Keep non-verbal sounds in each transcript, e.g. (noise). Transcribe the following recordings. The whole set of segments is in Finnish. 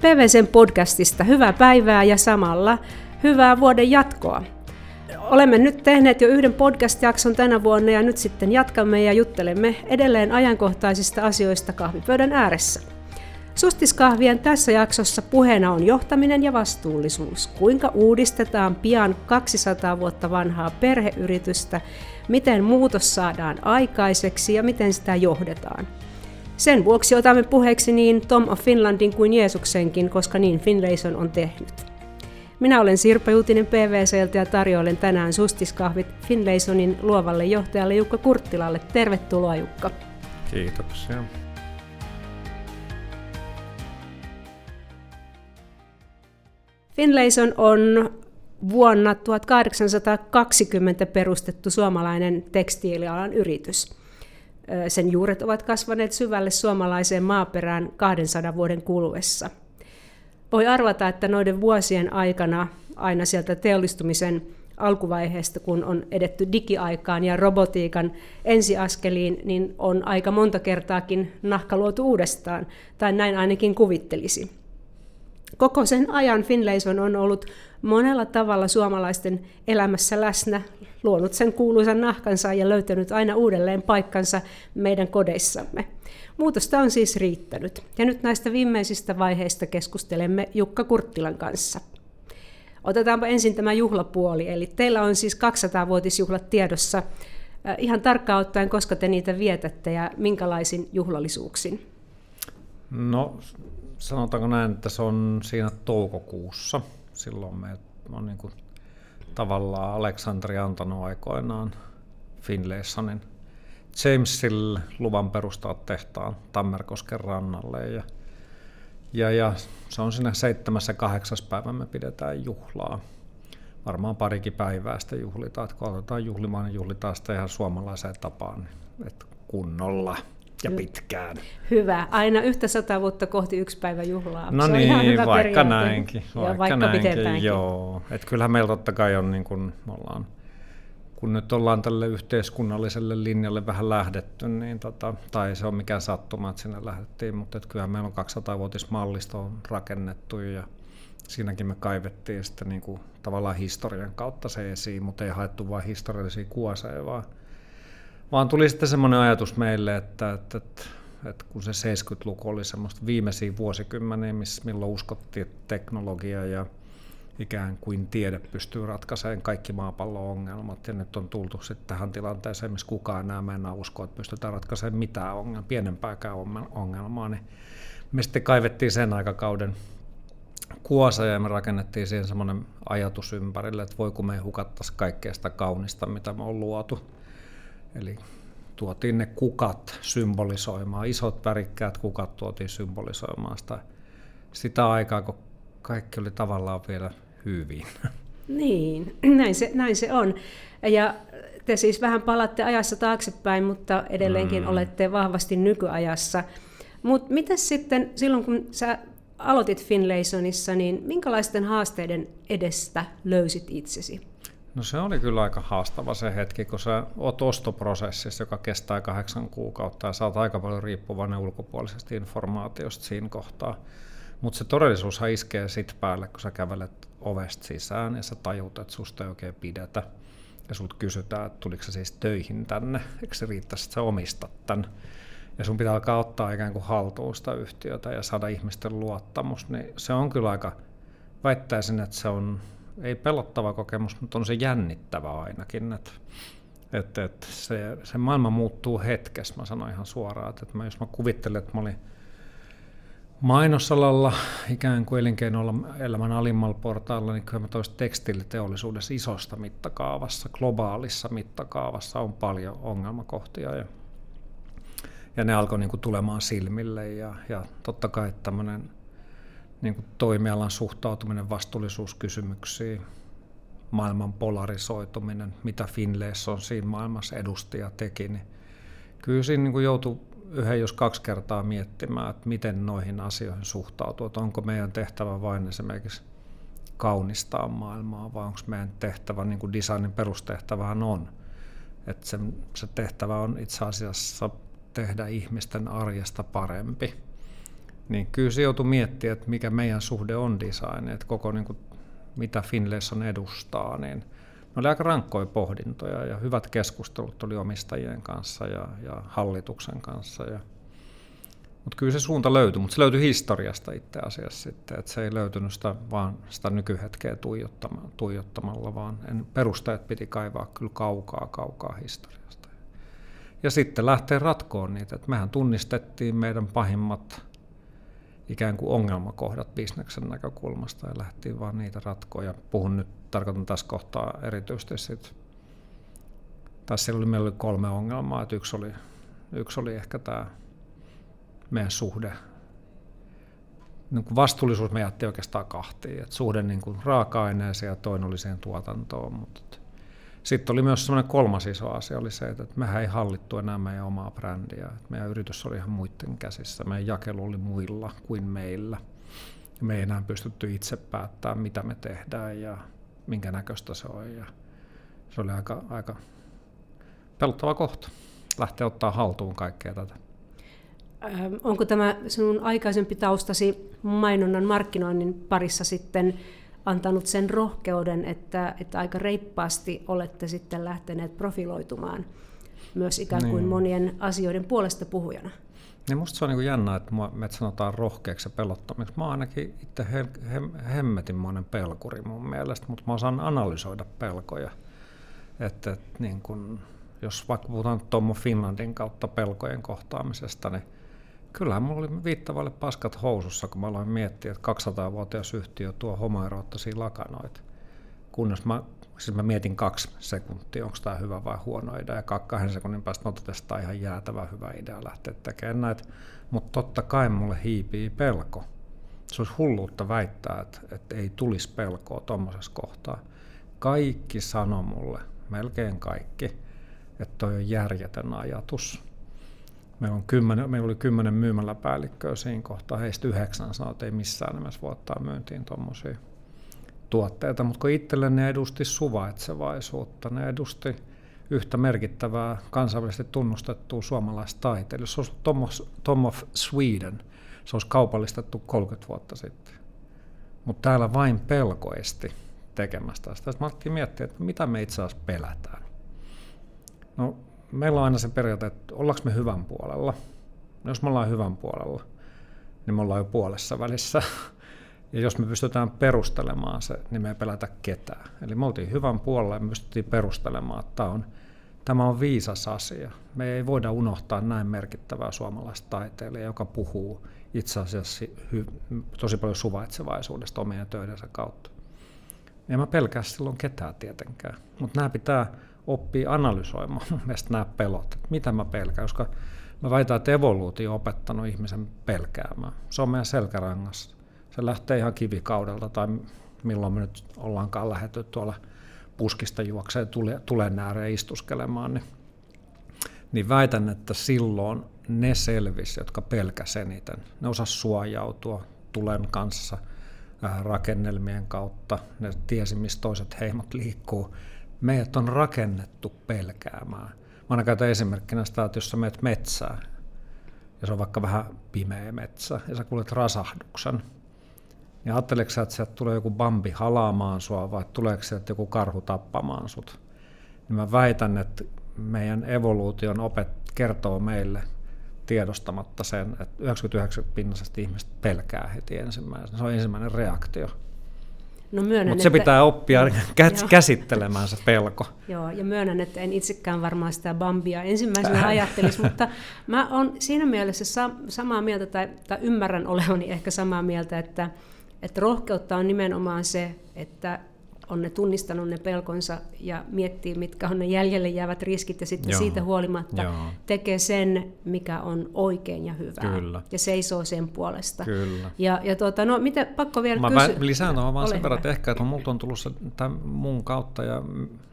PVCn podcastista hyvää päivää ja samalla hyvää vuoden jatkoa. Olemme nyt tehneet jo yhden podcast-jakson tänä vuonna ja nyt sitten jatkamme ja juttelemme edelleen ajankohtaisista asioista kahvipöydän ääressä. Sustiskahvien tässä jaksossa puheena on johtaminen ja vastuullisuus. Kuinka uudistetaan pian 200 vuotta vanhaa perheyritystä, miten muutos saadaan aikaiseksi ja miten sitä johdetaan. Sen vuoksi otamme puheeksi niin Tom of Finlandin kuin Jeesuksenkin, koska niin Finlayson on tehnyt. Minä olen Sirpa Jutinen PVCltä ja tarjoilen tänään sustiskahvit Finlaysonin luovalle johtajalle Jukka Kurttilalle. Tervetuloa Jukka. Kiitoksia. Finlayson on vuonna 1820 perustettu suomalainen tekstiilialan yritys. Sen juuret ovat kasvaneet syvälle suomalaiseen maaperään 200 vuoden kuluessa. Voi arvata, että noiden vuosien aikana aina sieltä teollistumisen alkuvaiheesta, kun on edetty digiaikaan ja robotiikan ensiaskeliin, niin on aika monta kertaakin nahka luotu uudestaan, tai näin ainakin kuvittelisi. Koko sen ajan Finlayson on ollut monella tavalla suomalaisten elämässä läsnä, luonut sen kuuluisan nahkansa ja löytänyt aina uudelleen paikkansa meidän kodeissamme. Muutosta on siis riittänyt, ja nyt näistä viimeisistä vaiheista keskustelemme Jukka Kurttilan kanssa. Otetaanpa ensin tämä juhlapuoli, eli teillä on siis 200-vuotisjuhlat tiedossa. Äh, ihan tarkkaan ottaen, koska te niitä vietätte ja minkälaisin juhlallisuuksin? No sanotaanko näin, että se on siinä toukokuussa. Silloin me on niin kuin tavallaan Aleksanteri antanut aikoinaan Finlaysonin Jamesille luvan perustaa tehtaan Tammerkosken rannalle. Ja, ja, ja se on siinä seitsemäs ja kahdeksas päivä me pidetään juhlaa. Varmaan parikin päivää sitten juhlitaan, että kun aletaan juhlimaan, niin juhlitaan sitten ihan suomalaiseen tapaan, että kunnolla ja pitkään. Hyvä. Aina yhtä sata vuotta kohti yksi päivä juhlaa. No Se niin, on ihan hyvä vaikka periaate. näinkin. Vaikka, ja vaikka näinkin, joo. Et kyllähän meillä totta kai on, niin kun, me ollaan, kun nyt ollaan tälle yhteiskunnalliselle linjalle vähän lähdetty, niin tota, tai se on mikään sattuma, että sinne lähdettiin, mutta et kyllähän meillä on 200-vuotismallisto on rakennettu ja siinäkin me kaivettiin sitten niin kuin, tavallaan historian kautta se esiin, mutta ei haettu vain historiallisia kuoseja, vaan vaan tuli sitten semmoinen ajatus meille, että, että, että, että kun se 70-luku oli semmoista viimeisiä vuosikymmeniä, missä milloin uskottiin, että teknologia ja ikään kuin tiede pystyy ratkaisemaan kaikki maapallon ongelmat, ja nyt on tultu sitten tähän tilanteeseen, missä kukaan enää mennä uskoa, että pystytään ratkaisemaan mitään ongelmaa, pienempääkään ongelmaa, niin me sitten kaivettiin sen aikakauden kuosa ja me rakennettiin siihen semmoinen ajatus ympärille, että voi kun me ei hukattaisi kaikkea sitä kaunista, mitä me on luotu Eli tuotiin ne kukat symbolisoimaan, isot värikkäät kukat tuotiin symbolisoimaan sitä, sitä aikaa, kun kaikki oli tavallaan vielä hyvin. Niin, (clears throat) näin se, näin se on. Ja te siis vähän palatte ajassa taaksepäin, mutta edelleenkin mm. olette vahvasti nykyajassa. Mutta mitä sitten silloin, kun sä aloitit Finlaysonissa, niin minkälaisten haasteiden edestä löysit itsesi? No se oli kyllä aika haastava se hetki, kun sä oot ostoprosessissa, joka kestää kahdeksan kuukautta ja sä oot aika paljon riippuvainen ulkopuolisesta informaatiosta siinä kohtaa. Mutta se todellisuushan iskee sit päälle, kun sä kävelet ovesta sisään ja sä tajut, että susta ei oikein pidetä. Ja sulta kysytään, että tuliko sä siis töihin tänne, eikö se riittäisi, että sä omistat tän. Ja sun pitää alkaa ottaa ikään kuin haltuun sitä yhtiötä ja saada ihmisten luottamus, niin se on kyllä aika, väittäisin, että se on ei pelottava kokemus, mutta on se jännittävä ainakin. Että, että, että se, se maailma muuttuu hetkessä, mä sanoin ihan suoraan. Että, mä, jos mä kuvittelen, että mä olin mainosalalla ikään kuin elinkeinoelämän alimmalla portaalla, niin kyllä mä toisin tekstiiliteollisuudessa isosta mittakaavassa, globaalissa mittakaavassa on paljon ongelmakohtia ja, ja ne alkoi niin tulemaan silmille ja, ja totta kai tämmöinen niin kuin toimialan suhtautuminen vastuullisuuskysymyksiin, maailman polarisoituminen, mitä Finleys on siinä maailmassa edustaja teki, niin kyllä siinä niin kuin joutui yhden jos kaksi kertaa miettimään, että miten noihin asioihin suhtautuu, että onko meidän tehtävä vain esimerkiksi kaunistaa maailmaa, vai onko meidän tehtävä, niin kuin designin perustehtävähän on, että se, se tehtävä on itse asiassa tehdä ihmisten arjesta parempi niin kyllä se joutui miettimään, että mikä meidän suhde on design, että koko niin kuin, mitä Finlayson edustaa, niin ne oli aika rankkoja pohdintoja ja hyvät keskustelut oli omistajien kanssa ja, ja hallituksen kanssa. Ja, mutta kyllä se suunta löytyi, mutta se löytyi historiasta itse asiassa sitten, että se ei löytynyt sitä vaan sitä nykyhetkeä tuijottamalla, tuijottamalla vaan en, perusteet piti kaivaa kyllä kaukaa, kaukaa historiasta. Ja sitten lähtee ratkoon niitä, että mehän tunnistettiin meidän pahimmat ikään kuin ongelmakohdat bisneksen näkökulmasta ja lähtiin vaan niitä ratkoa. Ja puhun nyt, tarkoitan tässä kohtaa erityisesti sit, tässä oli, meillä oli kolme ongelmaa, että yksi oli, yksi oli ehkä tämä meidän suhde. Niin kuin vastuullisuus me jätti oikeastaan kahtiin, suhde niin kuin raaka-aineeseen ja toinen oli siihen tuotantoon, mutta sitten oli myös semmoinen kolmas iso asia, oli se, että mehän ei hallittu enää meidän omaa brändiä. Meidän yritys oli ihan muiden käsissä. Meidän jakelu oli muilla kuin meillä. Me ei enää pystytty itse päättämään, mitä me tehdään ja minkä näköistä se on. Ja se oli aika, aika pelottava kohta lähteä ottaa haltuun kaikkea tätä. Onko tämä sinun aikaisempi taustasi mainonnan markkinoinnin parissa sitten antanut sen rohkeuden, että, että aika reippaasti olette sitten lähteneet profiloitumaan myös ikään kuin niin. monien asioiden puolesta puhujana. Niin musta se on niin jännä, että me sanotaan rohkeaksi ja pelottomiksi. Mä oon ainakin itse he, he, hemmetin monen pelkuri mun mielestä, mutta mä osaan analysoida pelkoja. Että, että niin kun, jos vaikka puhutaan Tommo Finlandin kautta pelkojen kohtaamisesta, niin kyllähän mulla oli viittavalle paskat housussa, kun mä aloin miettiä, että 200-vuotias yhtiö tuo homoeroottisia lakanoita. Kunnes mä, siis mä mietin kaksi sekuntia, onko tämä hyvä vai huono idea, ja kahden sekunnin päästä no tästä ihan jäätävä hyvä idea lähteä tekemään näitä. Mutta totta kai mulle hiipii pelko. Se olisi hulluutta väittää, että, että ei tulisi pelkoa tuommoisessa kohtaa. Kaikki sano mulle, melkein kaikki, että toi on järjetön ajatus Meillä, on kymmenen, meillä oli kymmenen myymäläpäällikköä siinä kohtaa, heistä yhdeksän sanoi, että ei missään nimessä voi myyntiin tuommoisia tuotteita, mutta kun itselle ne edusti suvaitsevaisuutta, ne edusti yhtä merkittävää kansainvälisesti tunnustettua suomalaista taiteilijaa. Se olisi Tom of, Tom of Sweden, se olisi kaupallistettu 30 vuotta sitten. Mutta täällä vain pelko esti tekemästä sitä. Sitten mä miettiä, että mitä me itse asiassa pelätään. No meillä on aina se periaate, että ollaanko me hyvän puolella. No, jos me ollaan hyvän puolella, niin me ollaan jo puolessa välissä. (laughs) Ja jos me pystytään perustelemaan se, niin me ei pelätä ketään. Eli me oltiin hyvän puolella ja me pystyttiin perustelemaan, että tämä on, tämä on viisas asia. Me ei voida unohtaa näin merkittävää suomalaista taiteilijaa, joka puhuu itse asiassa hy- tosi paljon suvaitsevaisuudesta omien töidensä kautta. En mä pelkää silloin ketään tietenkään, mutta nämä pitää oppii analysoimaan mun mielestä nämä pelot, mitä mä pelkään, koska mä väitän, että evoluutio on opettanut ihmisen pelkäämään. Se on meidän selkärangas. Se lähtee ihan kivikaudelta tai milloin me nyt ollaankaan lähetty tuolla puskista juokseen tulen ääreen istuskelemaan, niin, niin väitän, että silloin ne selvisi, jotka pelkäs eniten. Ne osas suojautua tulen kanssa rakennelmien kautta, ne tiesi, missä toiset heimot liikkuu meidät on rakennettu pelkäämään. Mä aina käytän esimerkkinä sitä, että jos sä menet metsään, ja se on vaikka vähän pimeä metsä, ja sä kuulet rasahduksen, niin ajatteleeko sä, että sieltä tulee joku bambi halaamaan sua, vai tuleeko sieltä joku karhu tappamaan sut? Niin mä väitän, että meidän evoluution opet kertoo meille tiedostamatta sen, että 99 pinnasesta ihmistä pelkää heti ensimmäisenä. Se on ensimmäinen reaktio. No Mutta se että... pitää oppia kä- käsittelemään se pelko. Joo, ja myönnän, että en itsekään varmaan sitä Bambia ensimmäisenä ajattelisi, mutta mä olen siinä mielessä sa- samaa mieltä, tai, tai ymmärrän olevani ehkä samaa mieltä, että, että rohkeutta on nimenomaan se, että on ne tunnistanut ne pelkonsa ja miettii, mitkä on ne jäljelle jäävät riskit ja sitten Joo. siitä huolimatta Joo. tekee sen, mikä on oikein ja hyvää. Kyllä. Ja seisoo sen puolesta. Kyllä. Ja, ja tuota, no, mitä, pakko vielä Mä kysyä. lisään tuohon vaan sen verran, että ehkä että multa on tullut se tämän mun kautta ja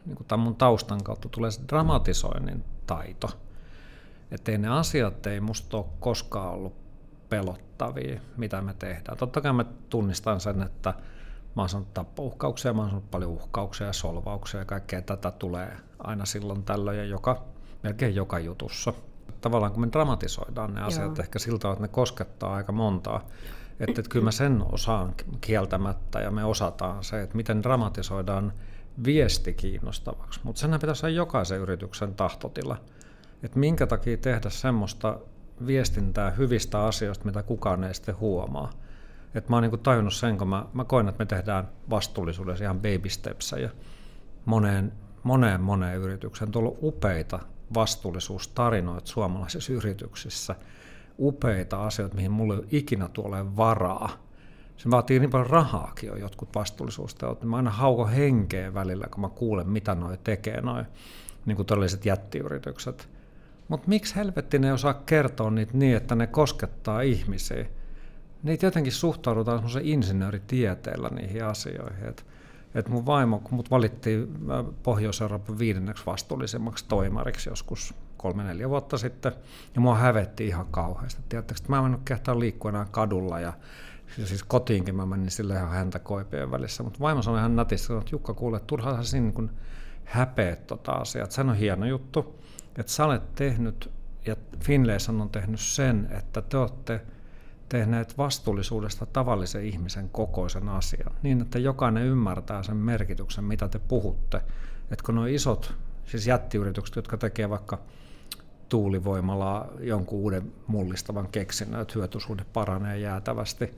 niin tämän mun taustan kautta tulee se dramatisoinnin taito. Että ne asiat ei musta ole koskaan ollut pelottavia, mitä me tehdään. Totta kai mä tunnistan sen, että Mä oon saanut tappouhkauksia, mä oon saanut paljon uhkauksia ja solvauksia ja kaikkea tätä tulee aina silloin tällöin ja joka, melkein joka jutussa. tavallaan kun me dramatisoidaan ne asiat Joo. ehkä siltä, että ne koskettaa aika montaa. Että, että kyllä mä sen osaan kieltämättä ja me osataan se, että miten dramatisoidaan viesti kiinnostavaksi. Mutta senhän pitäisi olla jokaisen yrityksen tahtotila. Että minkä takia tehdä semmoista viestintää hyvistä asioista, mitä kukaan ei sitten huomaa. Et mä oon niinku tajunnut sen, kun mä, mä koen, että me tehdään vastuullisuudessa ihan baby stepsejä moneen, moneen, moneen yritykseen. On upeita vastuullisuustarinoita suomalaisissa yrityksissä, upeita asioita, mihin mulla ei ole ikinä tuolle varaa. Se vaatii niin paljon rahaakin jo jotkut vastuullisuusteot. Mä aina hauko henkeä välillä, kun mä kuulen, mitä noi tekee, noi niin kuin todelliset jättiyritykset. Mutta miksi helvetti ne osaa kertoa niitä niin, että ne koskettaa ihmisiä? Niitä jotenkin suhtaudutaan semmoisen insinööritieteellä niihin asioihin. Että et mun vaimo, kun mut valittiin äh, Pohjois-Euroopan viidenneksi vastuullisemmaksi toimariksi joskus kolme-neljä vuotta sitten, ja mua hävetti ihan kauheasti. Tiedättekö, että mä en mennyt kehtaa liikkua enää kadulla, ja, ja siis kotiinkin mä menin sille ihan häntä koipien välissä, mutta vaimo sanoi ihan nätisti, että Jukka kuule, turhaa sä siinä niin häpeät tota asiaa, se on hieno juttu, että sä olet tehnyt, ja Finlayson on tehnyt sen, että te olette tehneet vastuullisuudesta tavallisen ihmisen kokoisen asian, niin että jokainen ymmärtää sen merkityksen, mitä te puhutte. Että kun nuo isot, siis jättiyritykset, jotka tekee vaikka tuulivoimalla jonkun uuden mullistavan keksinnön, että hyötysuhde paranee jäätävästi,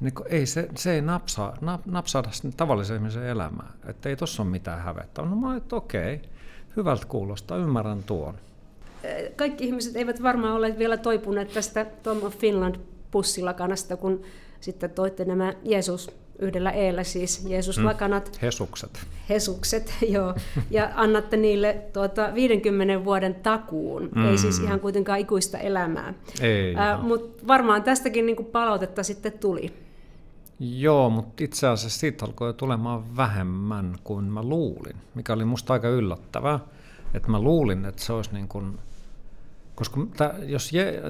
niin ei se, se ei napsaa, nap, napsaada tavallisen ihmisen elämää. Että ei tuossa ole mitään hävettä. No mä että okei, hyvältä kuulostaa, ymmärrän tuon. Kaikki ihmiset eivät varmaan ole vielä toipuneet tästä Tom of Finland pussilakanasta, kun sitten toitte nämä Jeesus yhdellä eellä siis Jeesus-lakanat. Mm, hesukset. Hesukset, (laughs) joo. Ja annatte niille tuota 50 vuoden takuun. Mm. Ei siis ihan kuitenkaan ikuista elämää. Ei. Äh, Mutta varmaan tästäkin niinku palautetta sitten tuli. Joo, mutta itse asiassa siitä alkoi tulemaan vähemmän kuin mä luulin, mikä oli musta aika yllättävää. Että mä luulin, että se olisi niin kuin, koska jos Je,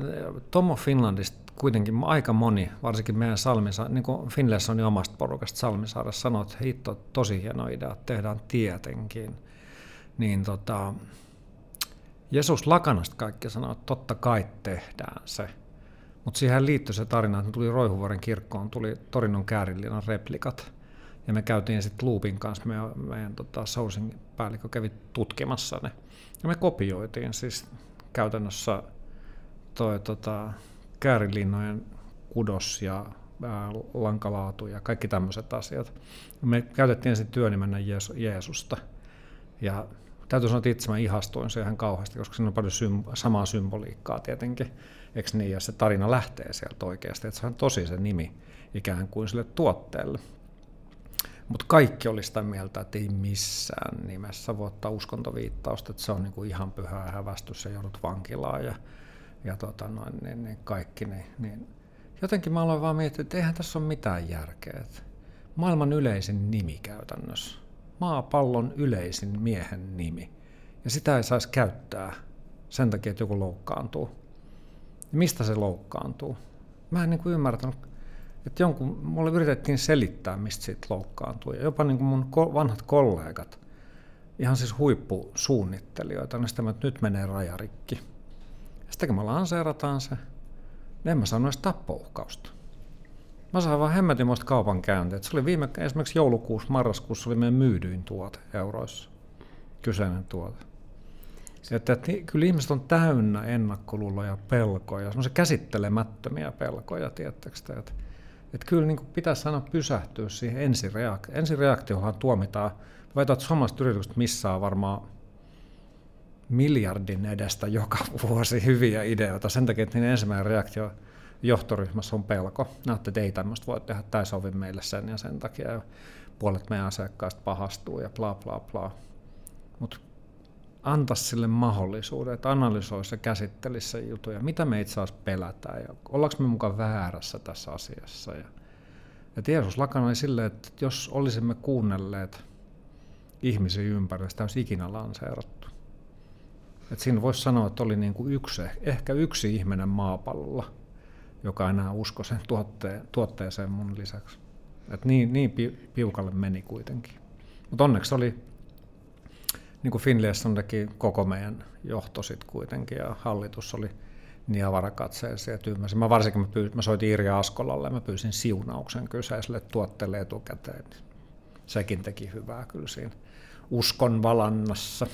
Tomo Finlandista kuitenkin aika moni, varsinkin meidän Salmisa, niin kuin Finlaysonin omasta porukasta Salmisaaressa sanoi, että hitto, tosi hieno idea, tehdään tietenkin. Niin tota, Jeesus Lakanasta kaikki sanoi, että totta kai tehdään se. Mutta siihen liittyi se tarina, että tuli Roihuvuoren kirkkoon, tuli Torinon käärinlinnan replikat. Ja me käytiin sitten Loopin kanssa, meidän, meidän tota, sourcing päällikkö kävi tutkimassa ne. Ja me kopioitiin siis käytännössä toi, tota, käärilinnojen kudos ja lankalaatu ja kaikki tämmöiset asiat. Me käytettiin ensin työnimenä Jeesusta. Ja täytyy sanoa, että itse mä ihastuin siihen kauheasti, koska siinä on paljon symb- samaa symboliikkaa tietenkin. Eikö niin? Ja se tarina lähtee sieltä oikeasti, että se on tosi se nimi ikään kuin sille tuotteelle. Mutta kaikki oli sitä mieltä, että ei missään nimessä voi ottaa uskontoviittausta, että se on niinku ihan pyhää hävästys, ja joudut vankilaan ja ja tota noin, niin, niin kaikki, niin, niin jotenkin mä aloin vaan miettiä, että eihän tässä ole mitään järkeä. Että maailman yleisin nimi käytännössä. Maapallon yleisin miehen nimi. Ja sitä ei saisi käyttää sen takia, että joku loukkaantuu. Ja mistä se loukkaantuu? Mä en niin kuin ymmärtänyt, että jonkun, mulle yritettiin selittää, mistä siitä loukkaantuu. Ja jopa niin kuin mun vanhat kollegat, ihan siis huippusuunnittelijoita, niin sitä, että nyt menee rajarikki sitten kun me lanseerataan se, niin en mä sano edes tappouhkausta. Mä saan vaan hemmetimoista kaupan käänteet. Se oli viime, esimerkiksi joulukuussa, marraskuussa oli meidän myydyin tuote euroissa. Kyseinen tuote. Että, että kyllä ihmiset on täynnä ennakkoluuloja, pelkoja, semmoisia käsittelemättömiä pelkoja, tiettäkö Että, että kyllä niin pitäisi sanoa pysähtyä siihen ensireaktioon. Ensireaktiohan tuomitaan. Väitän, että suomalaiset yritykset missään varmaan miljardin edestä joka (laughs) vuosi hyviä ideoita sen takia, että niin ensimmäinen reaktio johtoryhmässä on pelko. Näette, että ei tämmöistä voi tehdä, tai sovi meille sen ja sen takia. Ja puolet meidän asiakkaista pahastuu ja bla bla bla. Mutta anta sille mahdollisuuden, että analysoisi ja käsittelisi se jutuja, mitä me itse asiassa pelätään ja ollaanko me mukaan väärässä tässä asiassa. Ja, ja Jeesus lakana oli silleen, että jos olisimme kuunnelleet ihmisiä ympärillä, sitä olisi ikinä lanseerattu. Et siinä voisi sanoa, että oli niin kuin yksi, ehkä yksi ihminen maapallolla, joka enää usko sen tuotteen, tuotteeseen mun lisäksi. Et niin, niin piukalle meni kuitenkin. Mutta onneksi oli niin kuin Finlayson teki koko meidän johto sitten kuitenkin ja hallitus oli niin avarakatseisia ja tyhmäisiä. Mä varsinkin mä, pyysin, mä soitin Irja Askolalle ja mä pyysin siunauksen kyseiselle tuotteelle etukäteen. Sekin teki hyvää kyllä siinä uskon valannassa.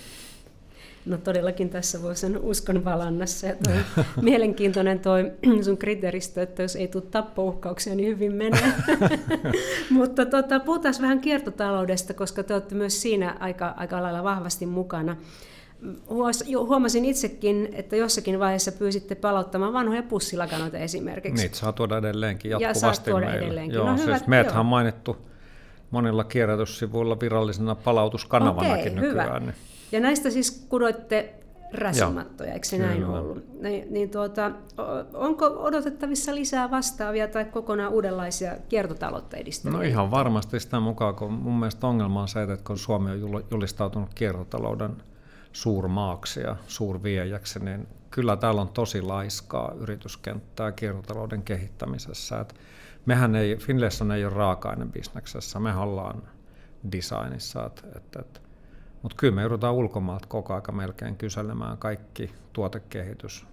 No todellakin tässä voi sen uskon valannassa. Ja toi (laughs) mielenkiintoinen toi (clears throat) sun kriteeristö, että jos ei tule tappouhkauksia, niin hyvin menee. (laughs) (laughs) Mutta tota, puhutaan vähän kiertotaloudesta, koska te olette myös siinä aika, aika lailla vahvasti mukana. Huomasin itsekin, että jossakin vaiheessa pyysitte palauttamaan vanhoja pussilakanoita esimerkiksi. Niitä saa tuoda edelleenkin jatkuvasti ja saa tuoda edelleenkin. Joo, no, siis hyvä, meidäthän joo. on mainittu monilla kierrätyssivuilla virallisena palautuskanavanakin Okei, hyvä. nykyään. Niin Ja näistä siis kudoitte räsymattoja, eikö se näin Kyllä. ollut? Niin, niin tuota, onko odotettavissa lisää vastaavia tai kokonaan uudenlaisia kiertotaloutta edistäviä? No ihan varmasti sitä mukaan, kun mun mielestä ongelma on se, että kun Suomi on jul- julistautunut kiertotalouden suurmaaksi ja suurviejäksi, niin kyllä täällä on tosi laiskaa yrityskenttää kiertotalouden kehittämisessä. Et mehän ei, Finlayson ei ole raaka-ainebisneksessä, me ollaan designissa. Et, et, et. Mutta kyllä me joudutaan ulkomailta koko aika melkein kyselemään kaikki tuotekehitys,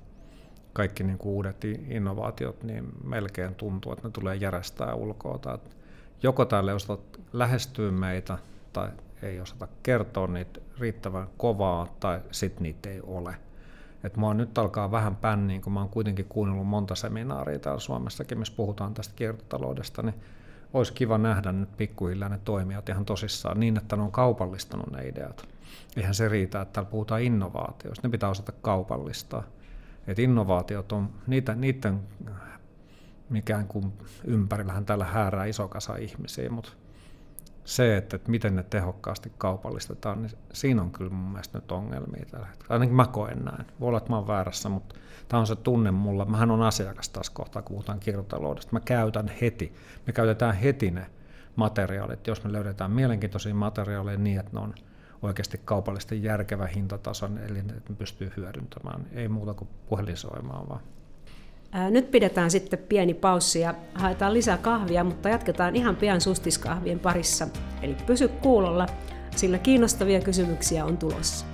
kaikki niin kuin uudet innovaatiot, niin melkein tuntuu, että ne tulee järjestää ulkoa. Joko täällä ei osata lähestyä meitä tai ei osata kertoa niitä riittävän kovaa tai sitten niitä ei ole. Et mua nyt alkaa vähän pänniin, kun mä oon kuitenkin kuunnellut monta seminaaria täällä Suomessakin, missä puhutaan tästä kiertotaloudesta, niin olisi kiva nähdä nyt pikkuhiljaa ne toimijat ihan tosissaan niin, että ne on kaupallistanut ne ideat. Eihän se riitä, että täällä puhutaan innovaatioista, ne pitää osata kaupallistaa. Et innovaatiot on, niitä, niiden mikään kuin ympärillähän täällä häärää iso kasa ihmisiä, mutta se, että, että miten ne tehokkaasti kaupallistetaan, niin siinä on kyllä mun mielestä nyt ongelmia tällä hetkellä. Ainakin mä koen näin. Voi olla, että mä oon väärässä, mutta tämä on se tunne mulla. Mähän on asiakas taas kohtaa, kun puhutaan kiertotaloudesta. Mä käytän heti. Me käytetään heti ne materiaalit, jos me löydetään mielenkiintoisia materiaaleja niin, että ne on oikeasti kaupallisesti järkevä hintatason, eli että pystyy hyödyntämään. Ei muuta kuin puhelinsoimaan vaan. Nyt pidetään sitten pieni paussi ja haetaan lisää kahvia, mutta jatketaan ihan pian sustiskahvien parissa. Eli pysy kuulolla, sillä kiinnostavia kysymyksiä on tulossa.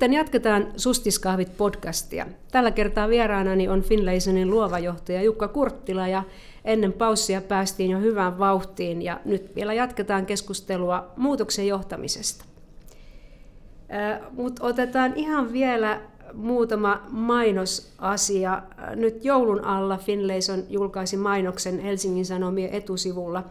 Sitten jatketaan Sustiskahvit podcastia. Tällä kertaa vieraanani on Finlaysonin luova johtaja Jukka Kurttila ja ennen paussia päästiin jo hyvään vauhtiin ja nyt vielä jatketaan keskustelua muutoksen johtamisesta. Mutta otetaan ihan vielä muutama mainosasia. Nyt joulun alla Finlayson julkaisi mainoksen Helsingin Sanomien etusivulla,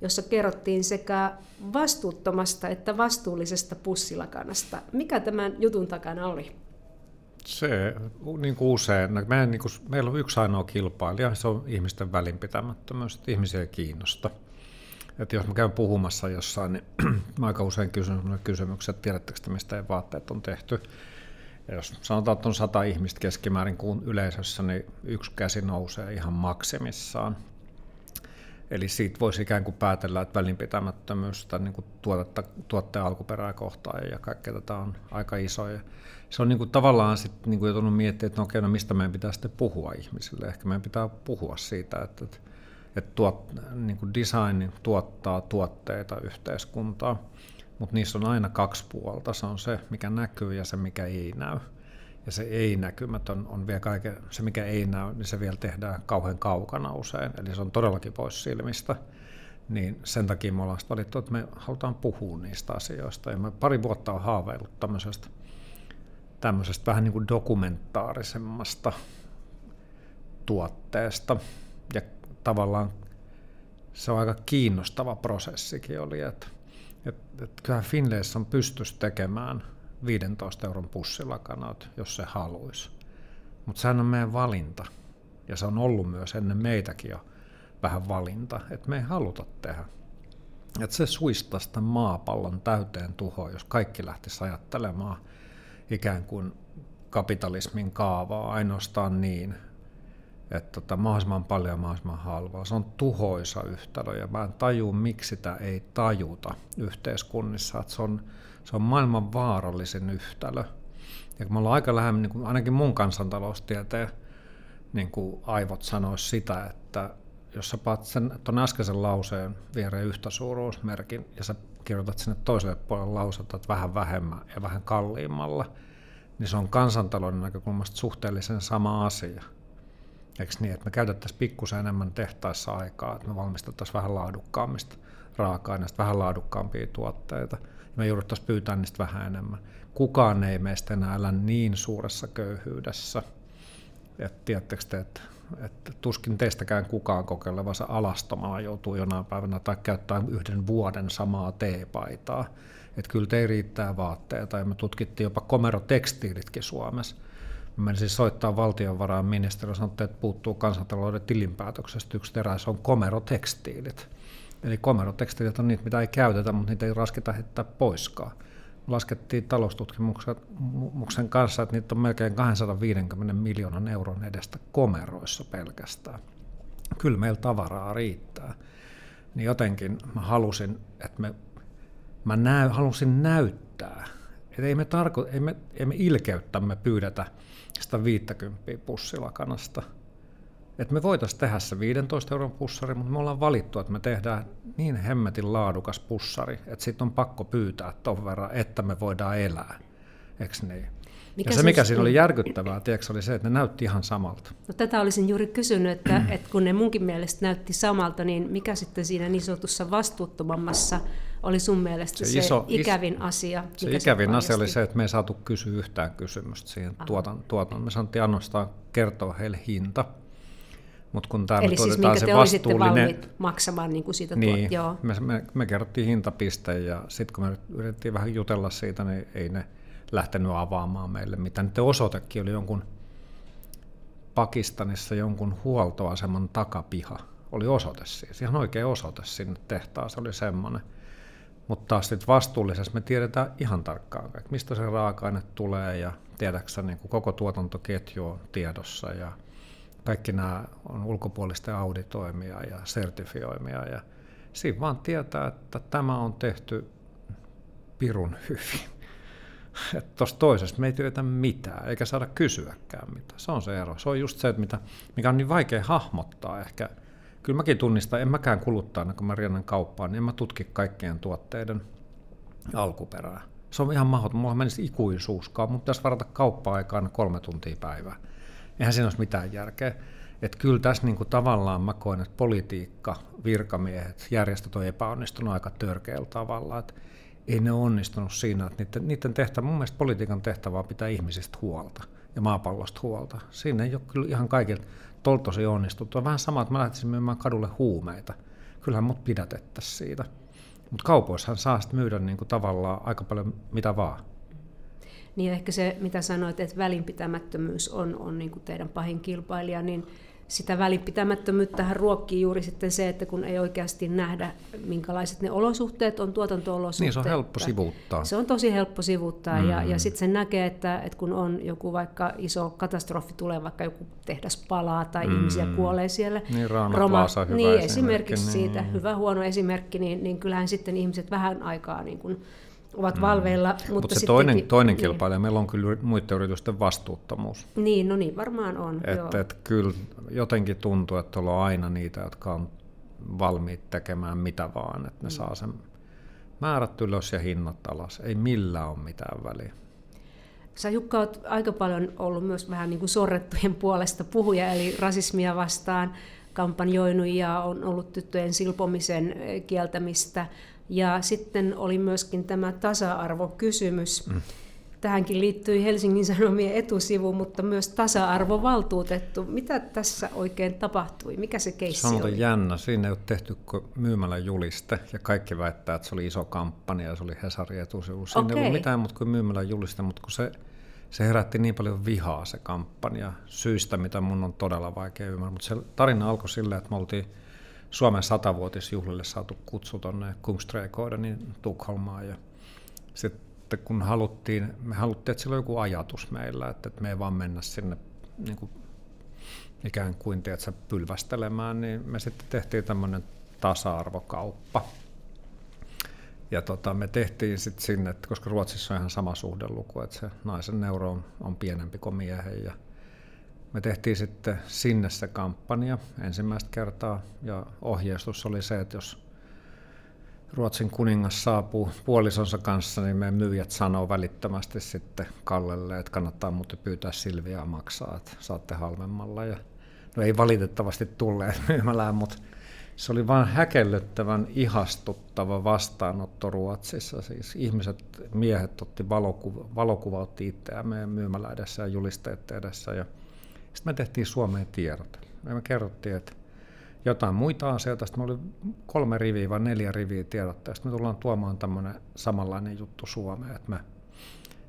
jossa kerrottiin sekä vastuuttomasta että vastuullisesta pussilakanasta. Mikä tämän jutun takana oli? Se niin kuin usein, no, meidän, niin kuin, meillä on yksi ainoa kilpailija, se on ihmisten välinpitämättömyys, että ihmisiä ei kiinnosta. Että jos mä käyn puhumassa jossain, niin (clears throat) mä aika usein kysyn kysymyksiä, että tiedättekö te, mistä vaatteet on tehty. Ja jos sanotaan, että on sata ihmistä keskimäärin kuun yleisössä, niin yksi käsi nousee ihan maksimissaan. Eli siitä voisi ikään kuin päätellä, että välinpitämättömyystä niin tuotetta, tuotteen alkuperää kohtaan ja kaikkea tätä on aika iso. Ja se on niin kuin tavallaan sitten niin joutunut miettimään, että no okei, no mistä meidän pitää sitten puhua ihmisille. Ehkä meidän pitää puhua siitä, että, että, että tuot, niin kuin design tuottaa tuotteita yhteiskuntaa, mutta niissä on aina kaksi puolta. Se on se, mikä näkyy ja se, mikä ei näy. Ja se ei-näkymätön on vielä kaiken, se mikä ei näy, niin se vielä tehdään kauhean kaukana usein, eli se on todellakin pois silmistä. Niin sen takia me ollaan valittu, että me halutaan puhua niistä asioista. Ja me pari vuotta on haaveillut tämmöisestä, tämmöisestä vähän niin kuin dokumentaarisemmasta tuotteesta. Ja tavallaan se on aika kiinnostava prosessikin oli, että, että, että kyllähän Finlayson pystyisi tekemään – 15 euron pussilakanat, jos se haluaisi. Mutta sehän on meidän valinta. Ja se on ollut myös ennen meitäkin jo vähän valinta, että me ei haluta tehdä. että se suistaisi tämän maapallon täyteen tuhoon, jos kaikki lähtisi ajattelemaan ikään kuin kapitalismin kaavaa ainoastaan niin, että tota, mahdollisimman paljon mahdollisimman halvaa. Se on tuhoisa yhtälö ja mä en taju, miksi sitä ei tajuta yhteiskunnissa. Että se, on, se on maailman vaarallisin yhtälö. Ja kun me ollaan aika lähellä, niin ainakin mun kansantaloustieteen niin kuin aivot sanoisi sitä, että jos sä paat sen tuon äskeisen lauseen viereen yhtä suuruusmerkin ja sä kirjoitat sinne toiselle puolelle lausetta, että vähän vähemmän ja vähän kalliimmalla, niin se on kansantalouden näkökulmasta suhteellisen sama asia. Eikö niin, että me käytettäisiin pikkusen enemmän tehtaissa aikaa, että me valmistettaisiin vähän laadukkaammista raaka-aineista, vähän laadukkaampia tuotteita, ja me jouduttaisiin pyytää niistä vähän enemmän. Kukaan ei meistä enää elä niin suuressa köyhyydessä, että tiedättekö te, että, että tuskin teistäkään kukaan kokeilevansa alastomalla joutuu jonain päivänä tai käyttää yhden vuoden samaa teepaitaa. Että kyllä te riittää vaatteita ja me tutkittiin jopa komerotekstiilitkin Suomessa. Mä menisin siis soittaa valtionvarainministeriö ja että puuttuu kansantalouden tilinpäätöksestä yksi terä, se on komerotekstiilit. Eli komerotekstiilit on niitä, mitä ei käytetä, mutta niitä ei raskita heittää poiskaan. Laskettiin taloustutkimuksen kanssa, että niitä on melkein 250 miljoonan euron edestä komeroissa pelkästään. Kyllä meillä tavaraa riittää. Niin jotenkin mä halusin, että me, mä näy, halusin näyttää, että ei me, tarko, ei me, ei me ilkeyttämme pyydetä 150 pussilakanasta. Et me voitaisiin tehdä se 15 euron pussari, mutta me ollaan valittu, että me tehdään niin hemmetin laadukas pussari, että siitä on pakko pyytää ton verran, että me voidaan elää. Eikö niin? Mikä ja se, mikä siinä oli järkyttävää, tiedätkö, oli se, että ne näytti ihan samalta. No, tätä olisin juuri kysynyt, että, että kun ne munkin mielestä näytti samalta, niin mikä sitten siinä niin sanotussa vastuuttomammassa oli sun mielestä se, se iso, ikävin is, asia? Se ikävin asia oli se, että me ei saatu kysyä yhtään kysymystä siihen tuotan, tuotan. Me sanottiin ainoastaan kertoa heille hinta. Mut kun Eli siis minkä se te vastuullinen... valmiit maksamaan niin kuin siitä niin, tuot, joo. Me, me, me kerrottiin hintapiste ja sitten kun me yritettiin vähän jutella siitä, niin ei ne lähtenyt avaamaan meille mitä Nyt osoitekin oli jonkun Pakistanissa jonkun huoltoaseman takapiha. Oli osoite siis, ihan oikea osoite sinne tehtaaseen oli semmoinen. Mutta taas sitten vastuullisessa me tiedetään ihan tarkkaan, mistä se raaka-aine tulee ja tiedäksä niin kuin koko tuotantoketju on tiedossa ja kaikki nämä on ulkopuolisten auditoimia ja sertifioimia ja siinä vaan tietää, että tämä on tehty pirun hyvin. Tuossa toisesta me ei tiedetä mitään, eikä saada kysyäkään mitään. Se on se ero. Se on just se, että mitä, mikä on niin vaikea hahmottaa ehkä – kyllä mäkin tunnistan, en mäkään kuluttajana, kun mä riennän kauppaan, niin en mä tutki kaikkien tuotteiden alkuperää. Se on ihan mahdoton. Mulla menisi ikuisuuskaan. Mun pitäisi varata kauppa-aikaan kolme tuntia päivää. Eihän siinä olisi mitään järkeä. Että kyllä tässä niin kuin tavallaan mä koen, että politiikka, virkamiehet, järjestöt on epäonnistunut aika törkeällä tavalla. Että ei ne onnistunut siinä, että niiden, niiden tehtävä, mun mielestä politiikan tehtävä on pitää ihmisistä huolta ja maapallosta huolta. Siinä ei ole kyllä ihan kaikilta tol tosi onnistuttu. Vähän sama, että mä lähtisin myymään kadulle huumeita. Kyllähän mut pidätettäisiin siitä. Mutta kaupoissahan saa sitten myydä niin kuin tavallaan aika paljon mitä vaan. Niin ehkä se, mitä sanoit, että välinpitämättömyys on, on niin kuin teidän pahin kilpailija, niin sitä välinpitämättömyyttähän ruokkii juuri sitten se, että kun ei oikeasti nähdä, minkälaiset ne olosuhteet on, tuotanto-olosuhteet. Niin, se on helppo sivuuttaa. Se on tosi helppo sivuuttaa, mm. ja, ja sitten sen näkee, että, että kun on joku vaikka iso katastrofi tulee, vaikka joku tehdas palaa tai mm. ihmisiä kuolee siellä. Niin, Roma, hyvä niin, esimerkiksi niin. siitä, hyvä huono esimerkki, niin, niin kyllähän sitten ihmiset vähän aikaa niin kuin ovat mm. valveilla. Mutta Mut se toinen, toinen niin. kilpailija, meillä on kyllä muiden yritysten vastuuttomuus. Niin, no niin, varmaan on. Että et kyllä jotenkin tuntuu, että on aina niitä, jotka on valmiit tekemään mitä vaan, että ne mm. saa sen määrät ylös ja hinnat alas. Ei millään ole mitään väliä. Sä Jukka oot aika paljon ollut myös vähän niin kuin sorrettujen puolesta puhuja, eli rasismia vastaan kampanjoinut ja on ollut tyttöjen silpomisen kieltämistä ja sitten oli myöskin tämä tasa-arvokysymys. Mm. Tähänkin liittyi Helsingin Sanomien etusivu, mutta myös tasa-arvovaltuutettu. Mitä tässä oikein tapahtui? Mikä se keissi se on oli? jännä. Siinä ei ole tehty myymällä juliste, ja kaikki väittää, että se oli iso kampanja ja se oli Hesarin etusivu. Siinä okay. ei ollut mitään muuta kuin myymällä juliste, mutta kun se, se herätti niin paljon vihaa se kampanja, syystä, mitä mun on todella vaikea ymmärtää. Mutta se tarina alkoi silleen, että me oltiin Suomen satavuotisjuhlille saatu kutsu tuonne Kungsträdgårdenin Tukholmaan. Ja sitten kun haluttiin, me haluttiin, että sillä on joku ajatus meillä, että, että me ei vaan mennä sinne niin kuin ikään kuin tiedätkö, pylvästelemään, niin me sitten tehtiin tämmöinen tasa-arvokauppa. Ja tota, me tehtiin sitten sinne, että koska Ruotsissa on ihan sama suhdeluku, että se naisen neuro on, on pienempi kuin miehen. Ja me tehtiin sitten sinne se kampanja ensimmäistä kertaa ja ohjeistus oli se, että jos Ruotsin kuningas saapuu puolisonsa kanssa, niin meidän myyjät sanoo välittömästi sitten Kallelle, että kannattaa muuten pyytää Silviaa maksaa, että saatte halvemmalla. Ja, no ei valitettavasti tulleet (laughs) myymälään, mutta se oli vain häkellyttävän ihastuttava vastaanotto Ruotsissa. Siis ihmiset, miehet otti valokuva, valokuvautti itseään meidän myymälä edessä ja julisteet edessä. Ja sitten me tehtiin Suomeen tiedot. Me kerrottiin, että jotain muita asioita. Sitten oli kolme riviä vai neljä riviä tiedottaa. Sitten me tullaan tuomaan tämmöinen samanlainen juttu Suomeen, että me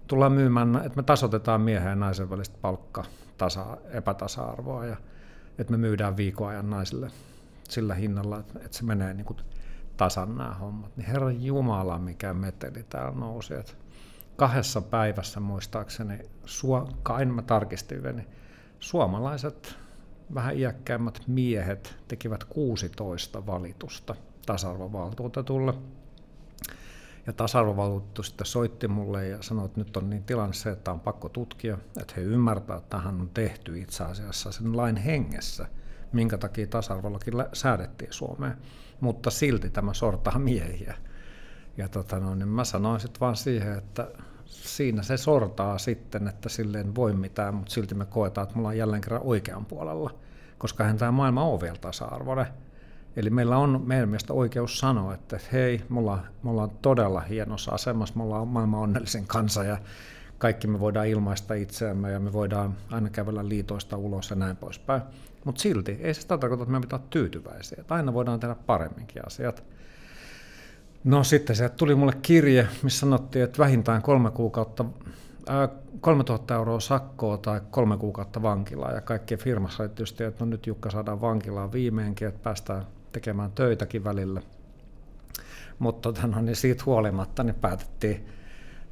tullaan myymään, että me tasotetaan miehen ja naisen välistä palkka tasa, epätasa-arvoa ja että me myydään viikon ajan naisille sillä hinnalla, että, se menee niin kuin tasan nämä hommat. Niin Herran Jumala, mikä meteli täällä nousi. Että kahdessa päivässä muistaakseni, aina mä tarkistin niin suomalaiset vähän iäkkäämmät miehet tekivät 16 valitusta tasa-arvovaltuutetulle. Ja tasa-arvovaltuutettu sitten soitti mulle ja sanoi, että nyt on niin tilanne se, että on pakko tutkia, että he ymmärtävät, että tähän on tehty itse asiassa sen lain hengessä, minkä takia tasa-arvollakin säädettiin Suomeen. Mutta silti tämä sortaa miehiä. Ja tota no, niin mä sanoin sitten vaan siihen, että siinä se sortaa sitten, että silleen voi mitään, mutta silti me koetaan, että me ollaan jälleen kerran oikean puolella, koska hän tämä maailma on vielä tasa-arvoinen. Eli meillä on meidän mielestä oikeus sanoa, että hei, me ollaan, me ollaan todella hienossa asemassa, me ollaan maailman onnellisen kansa ja kaikki me voidaan ilmaista itseämme ja me voidaan aina kävellä liitoista ulos ja näin poispäin. Mutta silti ei se sitä tarkoita, että me pitää olla tyytyväisiä. Että aina voidaan tehdä paremminkin asiat. No sitten se tuli mulle kirje, missä sanottiin, että vähintään kolme kuukautta, ää, 3000 euroa sakkoa tai kolme kuukautta vankilaa. Ja kaikkien firmassa oli tietysti, että no nyt Jukka saadaan vankilaan viimeinkin, että päästään tekemään töitäkin välillä. Mutta tota, no, niin siitä huolimatta niin päätettiin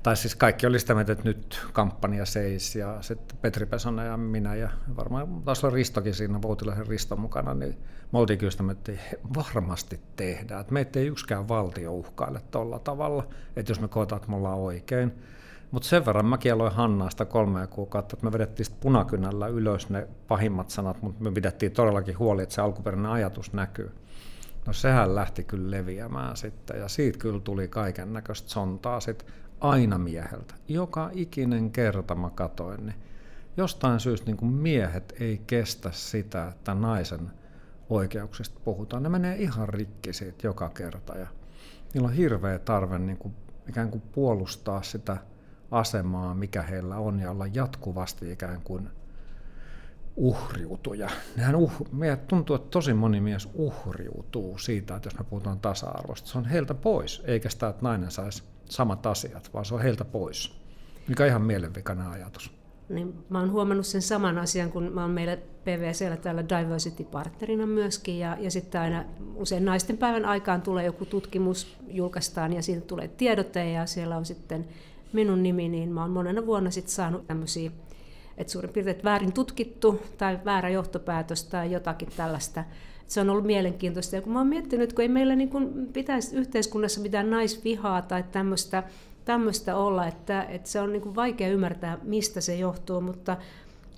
tai siis kaikki oli sitä mieltä, että nyt kampanja seis ja sitten Petri Pesonen ja minä ja varmaan taas on Ristokin siinä, Voutilaisen Risto mukana, niin me oltiin kyllä sitä, että varmasti tehdään. Että meitä ei yksikään valtio uhkaile tuolla tavalla, että jos me koetaan, että me ollaan oikein. Mutta sen verran mäkin aloin Hannaasta kolme kuukautta, että me vedettiin punakynällä ylös ne pahimmat sanat, mutta me pidettiin todellakin huoli, että se alkuperäinen ajatus näkyy. No sehän lähti kyllä leviämään sitten ja siitä kyllä tuli kaiken näköistä sontaa sitten aina mieheltä. Joka ikinen kerta mä katoin, niin jostain syystä niin miehet ei kestä sitä, että naisen oikeuksista puhutaan. Ne menee ihan rikki siitä joka kerta ja niillä on hirveä tarve niin kuin, ikään kuin puolustaa sitä asemaa, mikä heillä on ja olla jatkuvasti ikään kuin uhriutuja. Nehän uh, tuntuu, että tosi moni mies uhriutuu siitä, että jos me puhutaan tasa-arvosta, se on heiltä pois, eikä sitä, että nainen saisi samat asiat, vaan se on heiltä pois. Mikä on ihan mielenvikainen ajatus. Niin, mä oon huomannut sen saman asian, kun mä oon meillä PVCllä täällä diversity-partnerina myöskin, ja, ja sitten aina usein naisten päivän aikaan tulee joku tutkimus, julkaistaan, ja siitä tulee tiedote, ja siellä on sitten minun nimi, niin mä oon monena vuonna sitten saanut tämmöisiä, että suurin piirtein väärin tutkittu, tai väärä johtopäätös, tai jotakin tällaista, se on ollut mielenkiintoista. Ja kun mä oon miettinyt, kun ei meillä niin kuin pitäisi yhteiskunnassa mitään naisvihaa tai tämmöistä, tämmöistä olla, että, että se on niin kuin vaikea ymmärtää, mistä se johtuu, mutta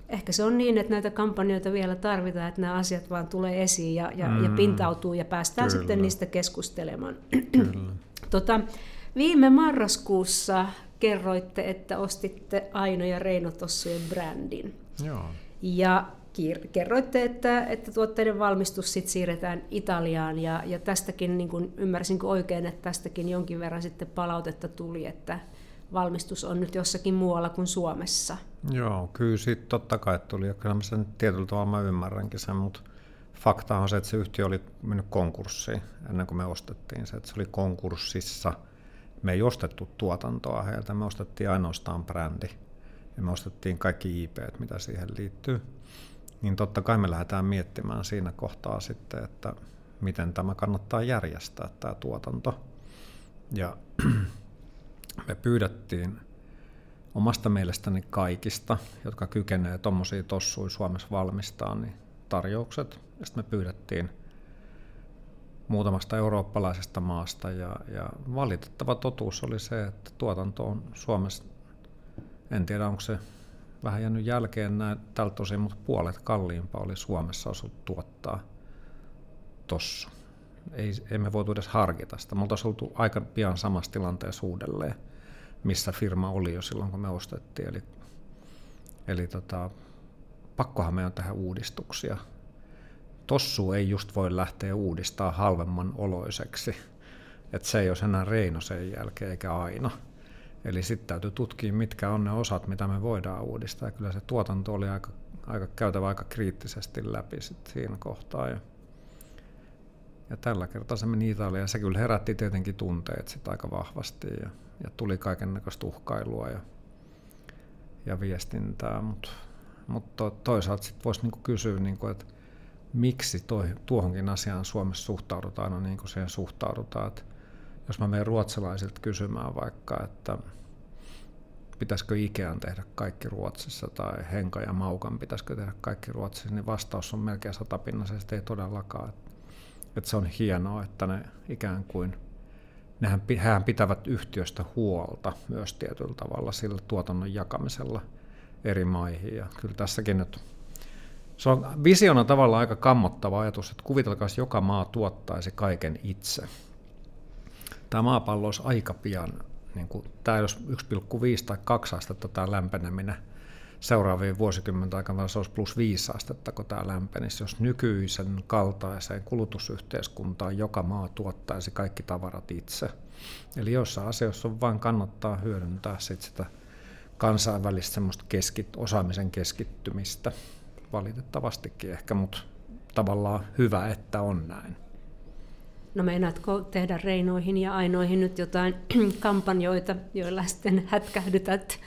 ehkä se on niin, että näitä kampanjoita vielä tarvitaan, että nämä asiat vaan tulee esiin ja, ja, mm, ja pintautuu ja päästään kyllä. sitten niistä keskustelemaan. Kyllä. (clears throat) tota, viime marraskuussa kerroitte, että ostitte Aino ja Reino Tossujen brändin. Joo. Ja kerroitte, että, että tuotteiden valmistus sit siirretään Italiaan ja, ja tästäkin niin kun, ymmärsinkö oikein, että tästäkin jonkin verran sitten palautetta tuli, että valmistus on nyt jossakin muualla kuin Suomessa. Joo, kyllä siitä totta kai tuli ja kyllä mä sen tietyllä tavalla mä ymmärränkin sen, mutta fakta on se, että se yhtiö oli mennyt konkurssiin ennen kuin me ostettiin se, että se oli konkurssissa. Me ei ostettu tuotantoa heiltä, me ostettiin ainoastaan brändi ja me ostettiin kaikki IP, mitä siihen liittyy niin totta kai me lähdetään miettimään siinä kohtaa sitten, että miten tämä kannattaa järjestää, tämä tuotanto. Ja (clears throat) me pyydettiin omasta mielestäni kaikista, jotka kykenevät tuommoisia tossuja Suomessa valmistaa, niin tarjoukset. Ja sitten me pyydettiin muutamasta eurooppalaisesta maasta ja, ja valitettava totuus oli se, että tuotanto on Suomessa, en tiedä onko se vähän jäänyt jälkeen näin, tältä osin, mutta puolet kalliimpaa oli Suomessa osut tuottaa tossa. Ei, emme voitu edes harkita sitä. Me oltaisiin oltu aika pian samassa tilanteessa uudelleen, missä firma oli jo silloin, kun me ostettiin. Eli, eli tota, pakkohan meidän on tähän uudistuksia. Tossu ei just voi lähteä uudistaa halvemman oloiseksi. että se ei ole enää Reino sen jälkeen eikä aina. Eli sitten täytyy tutkia, mitkä on ne osat, mitä me voidaan uudistaa. Ja kyllä se tuotanto oli aika, aika käytävä aika kriittisesti läpi sit siinä kohtaa. Ja, ja tällä kertaa se meni Italiaan. Ja se kyllä herätti tietenkin tunteet sit aika vahvasti. Ja, ja tuli kaiken näköistä uhkailua ja, ja viestintää. Mutta mut to, toisaalta sitten voisi niinku kysyä, niinku, että miksi toi, tuohonkin asiaan Suomessa suhtaudutaan aina niin kuin siihen suhtaudutaan. Että jos mä menen ruotsalaisilta kysymään vaikka, että pitäisikö Ikean tehdä kaikki Ruotsissa tai Henka ja Maukan pitäisikö tehdä kaikki Ruotsissa, niin vastaus on melkein satapinnaisesti, ei todellakaan. Että se on hienoa, että ne ikään kuin, nehän, hän pitävät yhtiöstä huolta myös tietyllä tavalla sillä tuotannon jakamisella eri maihin. Ja kyllä tässäkin nyt se on visiona tavallaan aika kammottava ajatus, että kuvitelkaa, joka maa tuottaisi kaiken itse tämä maapallo olisi aika pian, niin kuin, tämä jos 1,5 tai 2 astetta tämä lämpeneminen seuraavien vuosikymmenten aikana se olisi plus 5 astetta, kun tämä lämpenisi, jos nykyisen kaltaiseen kulutusyhteiskuntaan joka maa tuottaisi kaikki tavarat itse. Eli joissain asioissa on vain kannattaa hyödyntää sit sitä kansainvälistä semmoista keskit, osaamisen keskittymistä, valitettavastikin ehkä, mutta tavallaan hyvä, että on näin. No meinaatko tehdä Reinoihin ja Ainoihin nyt jotain (clears throat) kampanjoita, joilla sitten hätkähdytät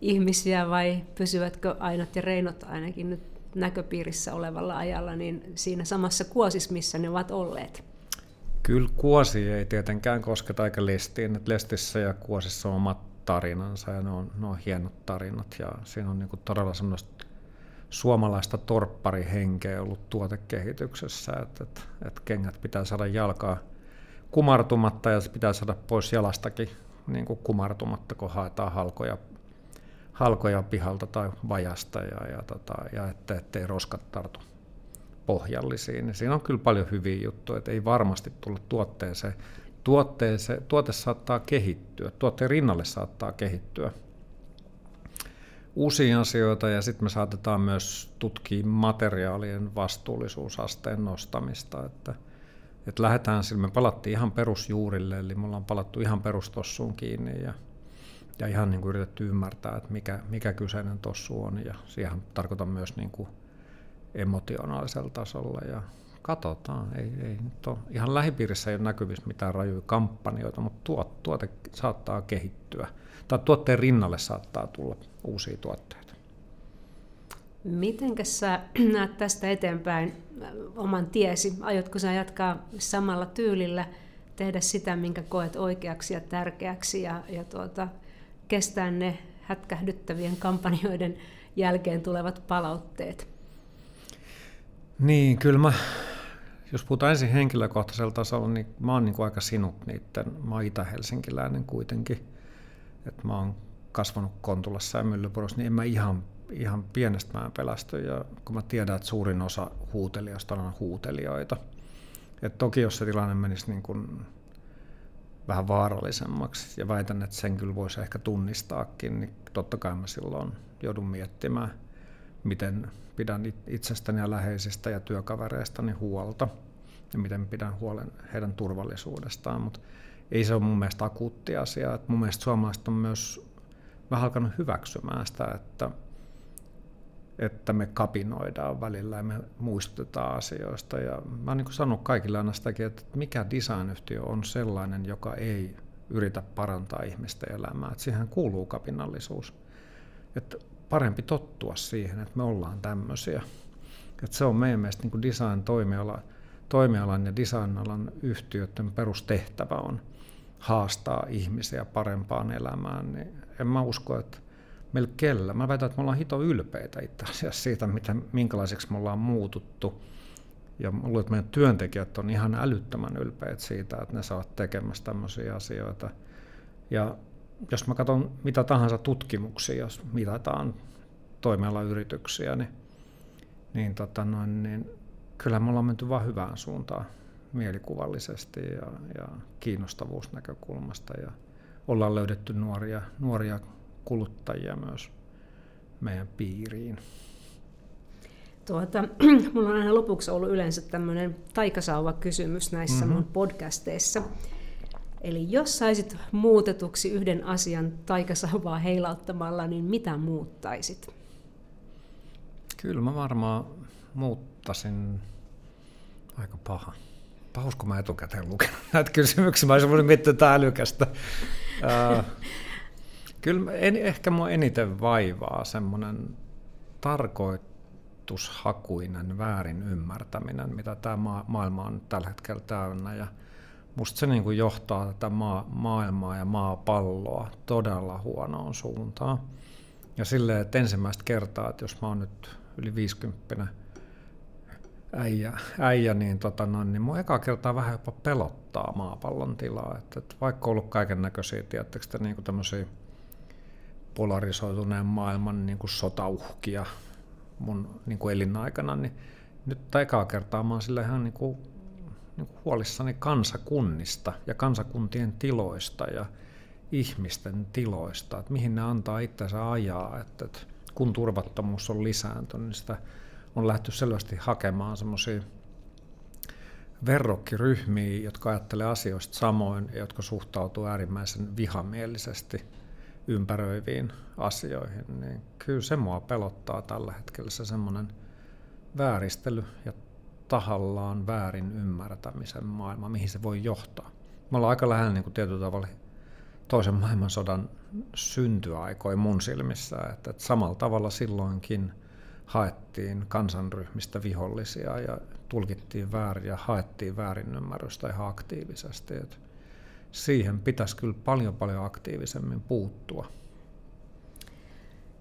ihmisiä vai pysyvätkö Ainot ja Reinot ainakin nyt näköpiirissä olevalla ajalla niin siinä samassa kuosissa, missä ne ovat olleet? Kyllä kuosi ei tietenkään kosketa eikä lestiin. Että lestissä ja kuosissa on omat tarinansa ja ne on, ne on hienot tarinat ja siinä on niinku todella semmoista suomalaista torpparihenkeä ollut tuotekehityksessä, että, että, että kengät pitää saada jalkaa kumartumatta ja se pitää saada pois jalastakin niin kuin kumartumatta, kun haetaan halkoja, halkoja pihalta tai vajasta ja, ja, tota, ja että, ettei roskat tartu pohjallisiin. Siinä on kyllä paljon hyviä juttuja, että ei varmasti tulla tuotteeseen. tuotteeseen tuote saattaa kehittyä, tuotteen rinnalle saattaa kehittyä uusia asioita ja sitten me saatetaan myös tutkia materiaalien vastuullisuusasteen nostamista, että, että lähdetään sillä, me palattiin ihan perusjuurille, eli me ollaan palattu ihan perustossuun kiinni ja, ja ihan niin kuin yritetty ymmärtää, että mikä, mikä kyseinen tossu on ja siihen tarkoitan myös niin kuin emotionaalisella tasolla ja katsotaan, ei, ei nyt ole, ihan lähipiirissä ei ole näkyvissä mitään rajuja kampanjoita, mutta tuot, tuote saattaa kehittyä tai tuotteen rinnalle saattaa tulla uusia tuotteita. Miten sä (clears throat) näet tästä eteenpäin äh, oman tiesi? Aiotko sä jatkaa samalla tyylillä, tehdä sitä, minkä koet oikeaksi ja tärkeäksi ja, ja tuota, kestää ne hätkähdyttävien kampanjoiden jälkeen tulevat palautteet? Niin, kyllä mä, jos puhutaan ensin henkilökohtaisella tasolla, niin mä oon niin kuin aika sinut niiden, mä oon itä-helsinkiläinen kuitenkin, että mä oon kasvanut Kontulassa ja Myllypurossa, niin en mä ihan, ihan pienestään pelästy. Ja kun mä tiedän, että suurin osa huutelijoista on huutelijoita. Et toki jos se tilanne menisi niin kuin vähän vaarallisemmaksi, ja väitän, että sen kyllä voisi ehkä tunnistaakin, niin totta kai mä silloin joudun miettimään, miten pidän itsestäni ja läheisistä ja työkavereistani huolta, ja miten pidän huolen heidän turvallisuudestaan. Mutta ei se ole mun mielestä akuutti asia. Et mun mielestä suomalaiset on myös vähän alkanut hyväksymään sitä, että, että me kapinoidaan välillä ja me muistutetaan asioista. Ja mä oon niin sanonut kaikille aina sitäkin, että mikä designyhtiö on sellainen, joka ei yritä parantaa ihmisten elämää. Että siihen kuuluu kapinallisuus. Että parempi tottua siihen, että me ollaan tämmöisiä. Että se on meidän mielestä niin design-toimiala toimialan ja designalan yhtiöiden perustehtävä on haastaa ihmisiä parempaan elämään, niin en mä usko, että meillä kellä. Mä väitän, että me ollaan hito ylpeitä itse asiassa siitä, mitä, minkälaiseksi me ollaan muututtu. Ja mä luulen, että meidän työntekijät on ihan älyttömän ylpeitä siitä, että ne saavat tekemässä tämmöisiä asioita. Ja jos mä katson mitä tahansa tutkimuksia, jos mitataan toimialayrityksiä, niin, niin, tota noin, niin kyllä me ollaan menty vain hyvään suuntaan mielikuvallisesti ja, ja kiinnostavuusnäkökulmasta ja ollaan löydetty nuoria, nuoria kuluttajia myös meidän piiriin. Tuota, (clears throat) mulla on aina lopuksi ollut yleensä tämmöinen taikasauva-kysymys näissä mm-hmm. mun podcasteissa. Eli jos saisit muutetuksi yhden asian taikasauvaa heilauttamalla, niin mitä muuttaisit? Kyllä mä varmaan muuttasin aika paha. Pahus, kun mä etukäteen lukenut näitä kysymyksiä. Mä olisin voinut miettiä tätä älykästä. kyllä en, ehkä mua eniten vaivaa semmoinen tarkoitushakuinen väärin ymmärtäminen, mitä tämä maailma on tällä hetkellä täynnä. Ja musta se niin kuin johtaa tätä maa, maailmaa ja maapalloa todella huonoon suuntaan. Ja silleen, että ensimmäistä kertaa, että jos mä oon nyt yli 50 äijä, äijä niin, tota noin, niin mun eka kertaa vähän jopa pelottaa maapallon tilaa. Että, että vaikka on ollut kaiken näköisiä, tiedättekö te, niin tämmöisiä polarisoituneen maailman niin kuin sotauhkia mun niin kuin elinaikana, niin nyt ekaa kertaa mä oon sillä ihan niin kuin, niin kuin huolissani kansakunnista ja kansakuntien tiloista ja ihmisten tiloista, että mihin ne antaa itsensä ajaa, että, että kun turvattomuus on lisääntynyt, niin sitä on lähty selvästi hakemaan semmoisia verrokkiryhmiä, jotka ajattelee asioista samoin ja jotka suhtautuu äärimmäisen vihamielisesti ympäröiviin asioihin, niin kyllä se mua pelottaa tällä hetkellä se semmoinen vääristely ja tahallaan väärin ymmärtämisen maailma, mihin se voi johtaa. Me ollaan aika lähellä niin kuin tietyllä tavalla toisen maailmansodan syntyaikoja mun silmissä, että, että samalla tavalla silloinkin haettiin kansanryhmistä vihollisia ja tulkittiin väärin ja haettiin väärinymmärrystä ihan aktiivisesti. Että siihen pitäisi kyllä paljon paljon aktiivisemmin puuttua.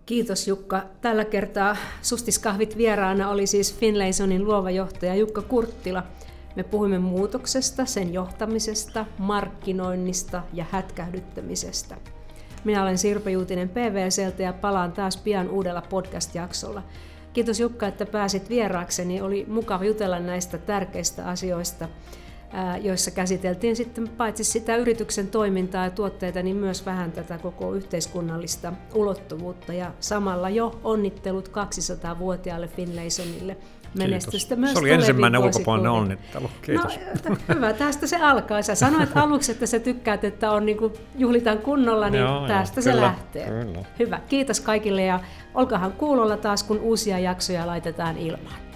Kiitos Jukka. Tällä kertaa Sustiskahvit vieraana oli siis Finlaysonin luova johtaja Jukka Kurttila. Me puhuimme muutoksesta, sen johtamisesta, markkinoinnista ja hätkähdyttämisestä. Minä olen Sirpa Juutinen PVCltä ja palaan taas pian uudella podcast-jaksolla. Kiitos Jukka, että pääsit vieraakseni. Oli mukava jutella näistä tärkeistä asioista joissa käsiteltiin sitten paitsi sitä yrityksen toimintaa ja tuotteita, niin myös vähän tätä koko yhteiskunnallista ulottuvuutta. Ja samalla jo onnittelut 200-vuotiaalle Finlaysonille menestystä myös Se oli ensimmäinen ulkopuolinen onnittelu. Kiitos. No, hyvä, tästä se alkaa. Sä sanoit (laughs) aluksi, että sä tykkäät, että on niin kuin, juhlitaan kunnolla, niin joo, tästä joo, se kyllä, lähtee. Kyllä. Hyvä, kiitos kaikille ja olkahan kuulolla taas, kun uusia jaksoja laitetaan ilmaan.